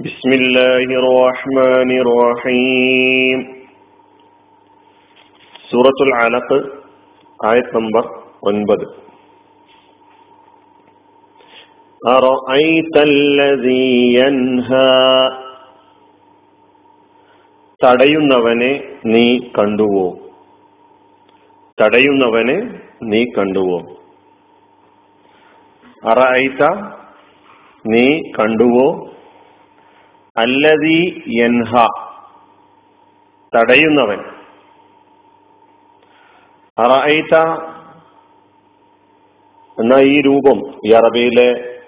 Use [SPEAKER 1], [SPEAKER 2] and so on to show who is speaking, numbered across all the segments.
[SPEAKER 1] بسم الله الرحمن الرحيم سورة العلق آية نمبر 9 أرأيت الذي ينهى തടയുന്നവനെ നീ കണ്ടുവോ തടയുന്നവനെ നീ കണ്ടുവോ അറൈത്ത നീ കണ്ടുവോ അല്ലതി യൻഹ തടയുന്നവൻ. എന്ന ഈ രൂപം ഈ അറബിയിലെ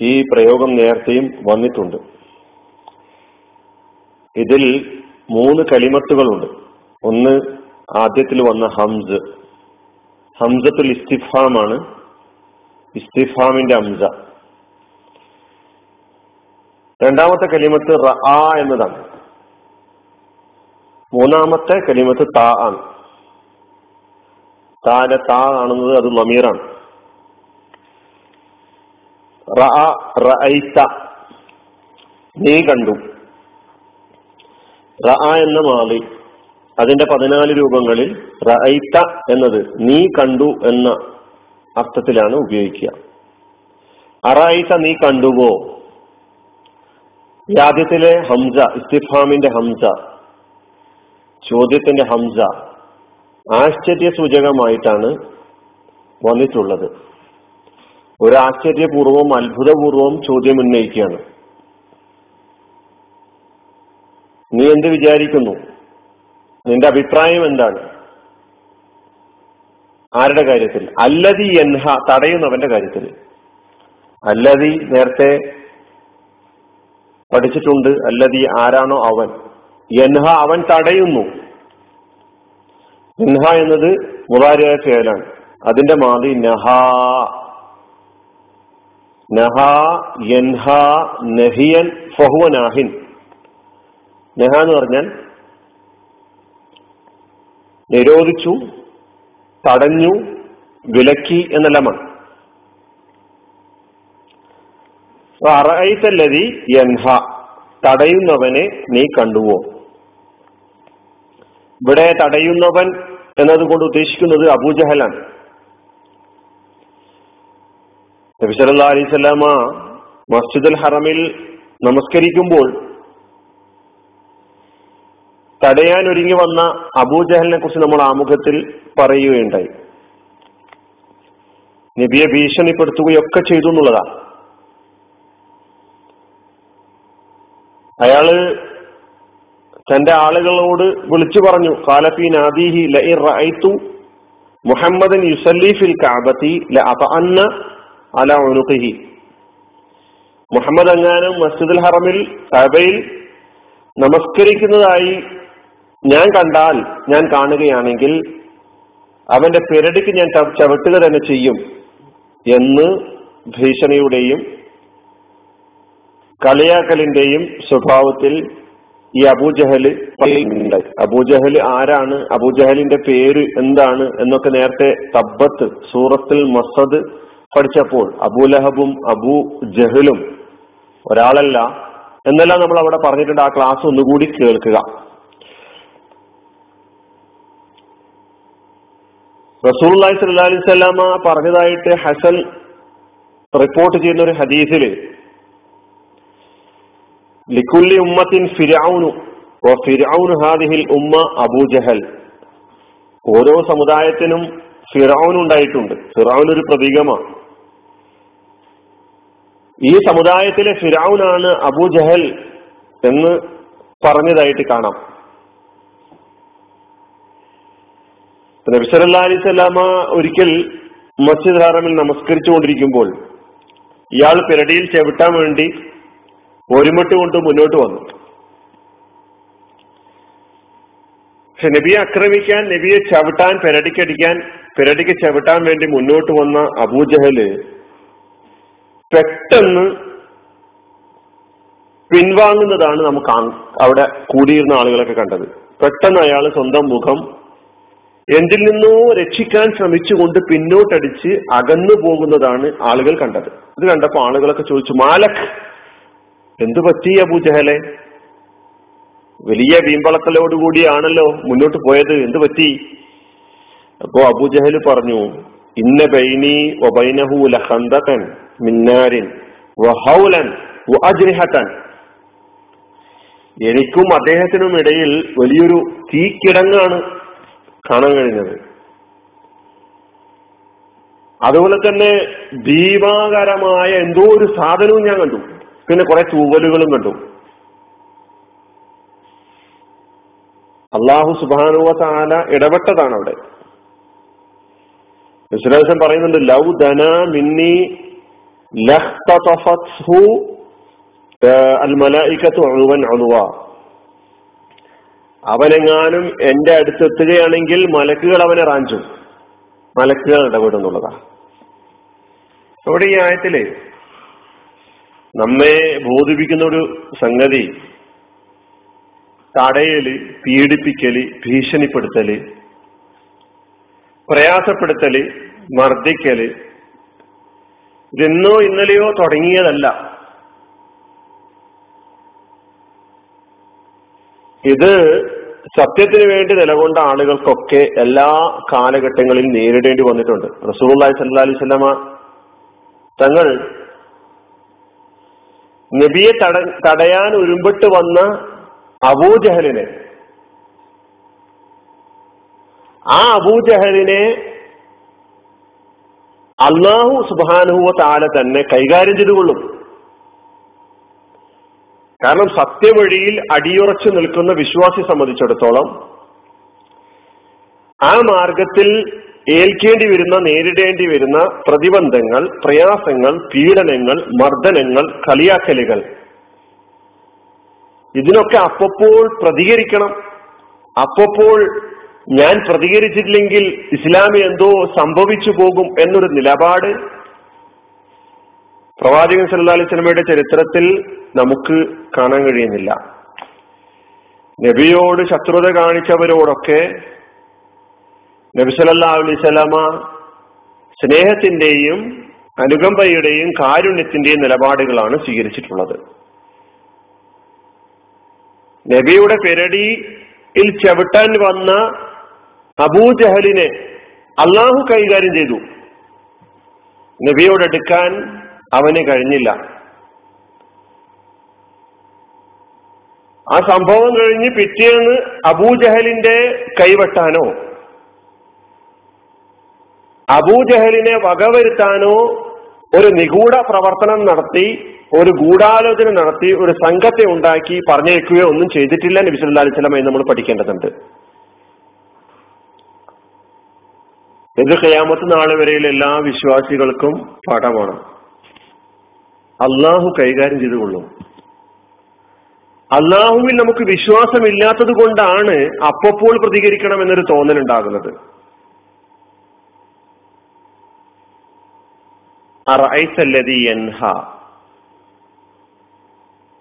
[SPEAKER 1] ഈ പ്രയോഗം നേരത്തെയും വന്നിട്ടുണ്ട്. ഇതിൽ മൂന്ന് കലിമത്തുകളുണ്ട്. ഒന്ന് ആദ്യത്തിൽ വന്ന ഹംസ്. ഹംസത്തുൽ ഇസ്തിഫാമാണ്. ഇസ്തിഫാമിന്റെ ഹംസ രണ്ടാമത്തെ കലിമത്ത് റ ആ എന്നതാണ്. മൂന്നാമത്തെ കലിമത്ത് താ ആണ്. താലെ താ ആണെന്നത് അത് നമീറാണ് നീ കണ്ടു. റ എന്ന മാളി അതിന്റെ പതിനാല് രൂപങ്ങളിൽ റൈത്ത എന്നത് നീ കണ്ടു എന്ന അർത്ഥത്തിലാണ് ഉപയോഗിക്കുക. അറായിത്ത നീ കണ്ടുവോ? ഈ ആദ്യത്തിലെ ഹംസ ഇസ്തിഫാമിന്റെ ഹംസ ചോദ്യത്തിന്റെ ഹംസ ആശ്ചര്യ സൂചകമായിട്ടാണ് വന്നിട്ടുള്ളത്. ഒരു ആശ്ചര്യപൂർവം അത്ഭുതപൂർവം ചോദ്യം ഉന്നയിക്കുകയാണ്. നീ എന്ത് വിചാരിക്കുന്നു? നിന്റെ അഭിപ്രായം എന്താണ്? ആരുടെ കാര്യത്തിൽ? അല്ലതി എൻഹ തടയുന്നവന്റെ കാര്യത്തിൽ. അല്ലതി നേരത്തെ പഠിച്ചിട്ടുണ്ട്. അല്ലതി ആരാണോ അവൻ? യൻഹ അവൻ തടയുന്നു. യൻഹ എന്നത് മുതാരിയായ ഫേലാണ്. അതിന്റെ മാതി നഹ. നഹ യൻഹ നഹിയൻ ഫഹുവ നാഹിൻ. നെഹ എന്ന് പറഞ്ഞാൽ നിരോധിച്ചു തടഞ്ഞു വിലക്കി എന്നെല്ലാമാണ് യൻഹ. തടയുന്നവനെ നീ കണ്ടുവോ? ഇവിടെ തടയുന്നവൻ എന്നതുകൊണ്ട് ഉദ്ദേശിക്കുന്നത് അബൂജഹലാണ്. നബിസല്ലാ അലൈവല്ലാമ മസ്ജിദുൽ ഹറമിൽ നമസ്കരിക്കുമ്പോൾ തടയാൻ ഒരുങ്ങി വന്ന അബൂജഹലിനെ കുറിച്ച് നമ്മൾ ആമുഖത്തിൽ പറയുകയുണ്ടായി. നബിയെ ഭീഷണിപ്പെടുത്തുകയൊക്കെ ചെയ്തു എന്നുള്ളതാണ്. അയാൾ തന്റെ ആളുകളോട് വിളിച്ചു പറഞ്ഞു കാലഫി നാദീഹി ലൈത്തു മുഹമ്മദൻ യുസല്ലീഫിൽ കാബത്തി അല ഉനുഖിഹി. മുഹമ്മദ് അങ്ങാനും മസ്ജിദുൽ ഹറമിൽ കബയിൽ നമസ്കരിക്കുന്നതായി ഞാൻ കണ്ടാൽ ഞാൻ കാണുകയാണെങ്കിൽ അവന്റെ പെരടിക്ക് ഞാൻ ചവിട്ടുക തന്നെ ചെയ്യും എന്ന് ഭീഷണിയുടെയും കളിയാക്കലിന്റെയും സ്വഭാവത്തിൽ ഈ അബൂജഹൽ അബൂജഹൽ ആരാണ്? അബൂജഹലിന്റെ പേര് എന്താണ്? എന്നൊക്കെ നേരത്തെ തബ്ബത്ത് സൂറത്തിൽ മസദ് പഠിച്ചപ്പോൾ അബൂലഹബും അബൂ ജഹലും ഒരാളല്ല എന്നെല്ലാം നമ്മൾ അവിടെ പറഞ്ഞിട്ടുണ്ട്. ആ ക്ലാസ് ഒന്നുകൂടി കേൾക്കുക. സല്ലാ അലൈഹി സ്വലാമ പറഞ്ഞതായിട്ട് ഹസൽ റിപ്പോർട്ട് ചെയ്യുന്ന ഒരു ഹദീസിൽ ലിക്കുല്ലി ഉമ്മത്തിൻ ഫിരൌനു ഫിരൌനു ഹാദിഹിൽ ഉമ്മ അബൂജഹൽ ഓരോ സമുദായത്തിനും ഫിറൌൻ ഉണ്ടായിട്ടുണ്ട്. ഫിറൌൻ ഒരു പ്രതീകമാണ്. ഈ സമുദായത്തിലെ ഫിറൌനാണ് അബൂജഹൽ എന്ന് പറഞ്ഞതായിട്ട് കാണാം. നബിസല്ലാ അലൈഹി സ്വലാമ ഒരിക്കൽ മസ്ജിദ് ഹറമിൽ നമസ്കരിച്ചുകൊണ്ടിരിക്കുമ്പോൾ ഇയാൾ പെരടിയിൽ ചെവിട്ടാൻ വേണ്ടി ഒരുമിട്ട് കൊണ്ട് മുന്നോട്ട് വന്നു. നബിയെ ആക്രമിക്കാൻ നബിയെ ചവിട്ടാൻ പെരടിക്കടിക്കാൻ പെരടിക്ക് ചവിട്ടാൻ വേണ്ടി മുന്നോട്ട് വന്ന അബൂജഹൽ പെട്ടെന്ന് പിൻവാങ്ങുന്നതാണ് നമുക്ക് അവിടെ കൂടിയിരുന്ന ആളുകളൊക്കെ കണ്ടത്. പെട്ടെന്ന് അയാൾ സ്വന്തം മുഖം എന്തിൽ നിന്നോ രക്ഷിക്കാൻ ശ്രമിച്ചുകൊണ്ട് പിന്നോട്ടടിച്ച് അകന്നു പോകുന്നതാണ് ആളുകൾ കണ്ടത്. ഇത് കണ്ടപ്പോൾ ആളുകളൊക്കെ ചോദിച്ചു മാലക് എന്തു പറ്റി അബൂജഹലെ വലിയ വീമ്പളക്കലോടുകൂടിയാണല്ലോ മുന്നോട്ട് പോയത്. എന്തു പറ്റി? അപ്പോ അബൂജഹൽ പറഞ്ഞു ഇന്ന ബൈനി വബൈനഹു മിന്നാരിൻ വഹൗലൻ എനിക്കും അദ്ദേഹത്തിനും ഇടയിൽ വലിയൊരു തീക്കിടങ്ങാണ് കാണാൻ കഴിഞ്ഞത്. അതുപോലെ തന്നെ ഭീമാകരമായ എന്തോ ഒരു സാധനവും ഞാൻ കണ്ടു. പിന്നെ കുറെ തൂവലുകളും കണ്ടു. അള്ളാഹു സുബാനുവ താല ഇടപെട്ടതാണ് അവിടെ. വിശ്ലേഷം പറയുന്നുണ്ട് ലൗ ധന മിന്നി അവനെങ്ങാനും എന്റെ അടുത്തെത്തുകയാണെങ്കിൽ മലക്കുകൾ അവനെ റാഞ്ചും. മലക്കുകൾ ഇടപെടുന്നുള്ളതാ അവിടെ ഈ ആയത്തിൽ നമ്മെ ബോധിപ്പിക്കുന്ന ഒരു സംഗതി തടയൽ പീഡിപ്പിക്കൽ ഭീഷണിപ്പെടുത്തൽ പ്രയാസപ്പെടുത്തൽ മർദ്ദിക്കൽ ഇതെന്നോ ഇന്നലെയോ തുടങ്ങിയതല്ല. ഇത് സത്യത്തിന് വേണ്ടി നിലകൊണ്ട ആളുകൾക്കൊക്കെ എല്ലാ കാലഘട്ടങ്ങളിൽ നേരിടേണ്ടി വന്നിട്ടുണ്ട്. സല്ലാ അലൈഹി സ്വലമ തങ്ങൾ നബിയെ തട തടയാൻ ഉരുമ്പിട്ട് വന്ന അബൂജഹലിനെ. ആ അബൂജഹലിനെ അള്ളാഹു സുബാനുഹുവ താല തന്നെ കൈകാര്യം ചെയ്തുകൊള്ളും. കാരണം സത്യവഴിയിൽ അടിയുറച്ചു നിൽക്കുന്ന വിശ്വാസി സംബന്ധിച്ചിടത്തോളം ആ മാർഗത്തിൽ ഏൽക്കേണ്ടി വരുന്ന നേരിടേണ്ടി വരുന്ന പ്രതിബന്ധങ്ങൾ പ്രയാസങ്ങൾ പീഡനങ്ങൾ മർദ്ദനങ്ങൾ കളിയാക്കലുകൾ. ഇതിനൊക്കെ അപ്പപ്പോൾ പ്രതികരിക്കണം. അപ്പപ്പോൾ ഞാൻ പ്രതികരിച്ചിട്ടില്ലെങ്കിൽ ഇസ്ലാമി എന്തോ സംഭവിച്ചു പോകും എന്നൊരു നിലപാട്. പ്രവാചകൻ സല്ലാ അലൈഹി സ്വലമയുടെ ചരിത്രത്തിൽ നമുക്ക് കാണാൻ കഴിയുന്നില്ല. നബിയോട് ശത്രുത കാണിച്ചവരോടൊക്കെ നബി സല്ലാ അലൈഹി സ്വലാമ സ്നേഹത്തിന്റെയും അനുകമ്പയുടെയും കാരുണ്യത്തിന്റെയും നിലപാടുകളാണ് സ്വീകരിച്ചിട്ടുള്ളത്. നബിയുടെ പെരടിയിൽ ചവിട്ടാൻ വന്ന അബൂ ജഹലിനെ അള്ളാഹു കൈകാര്യം ചെയ്തു. നബിയോടെടുക്കാൻ അവന് കഴിഞ്ഞില്ല. ആ സംഭവം കഴിഞ്ഞ് പിറ്റേന്ന് അബൂജഹലിന്റെ കൈവെട്ടാനോ അബൂജഹലിനെ വകവരുത്താനോ ഒരു നിഗൂഢ പ്രവർത്തനം നടത്തി ഒരു ഗൂഢാലോചന നടത്തി ഒരു സംഘത്തെ ഉണ്ടാക്കി പറഞ്ഞേക്കുകയോ ഒന്നും ചെയ്തിട്ടില്ല നബി സല്ലല്ലാഹു അലൈഹി നമ്മൾ പഠിക്കേണ്ടതുണ്ട്. ഇത് കയാമത്ത് നാളെ വരെയുള്ള എല്ലാ വിശ്വാസികൾക്കും പാഠമാണ്. അള്ളാഹു കൈകാര്യം ചെയ്തുകൊള്ളും. അള്ളാഹുവിൽ നമുക്ക് വിശ്വാസമില്ലാത്തത് കൊണ്ടാണ് അപ്പപ്പോൾ പ്രതികരിക്കണം എന്നൊരു തോന്നലുണ്ടാകുന്നത്.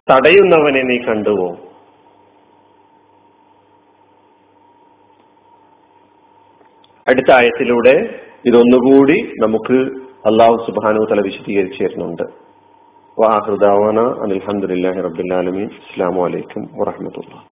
[SPEAKER 1] തടയുന്നവനെ നീ കണ്ടുവോ? അടുത്ത ആയത്തിലൂടെ ഇതൊന്നുകൂടി നമുക്ക് അള്ളാഹു സുബാനു തല വിശദീകരിച്ചു തരുന്നുണ്ട്. വാഹൃദാവാന അനിൽഹമുല്ലാഹി റബ്ബുലാലമീൻ അസ്സാം വലൈക്കും വാഹമത്തുള്ള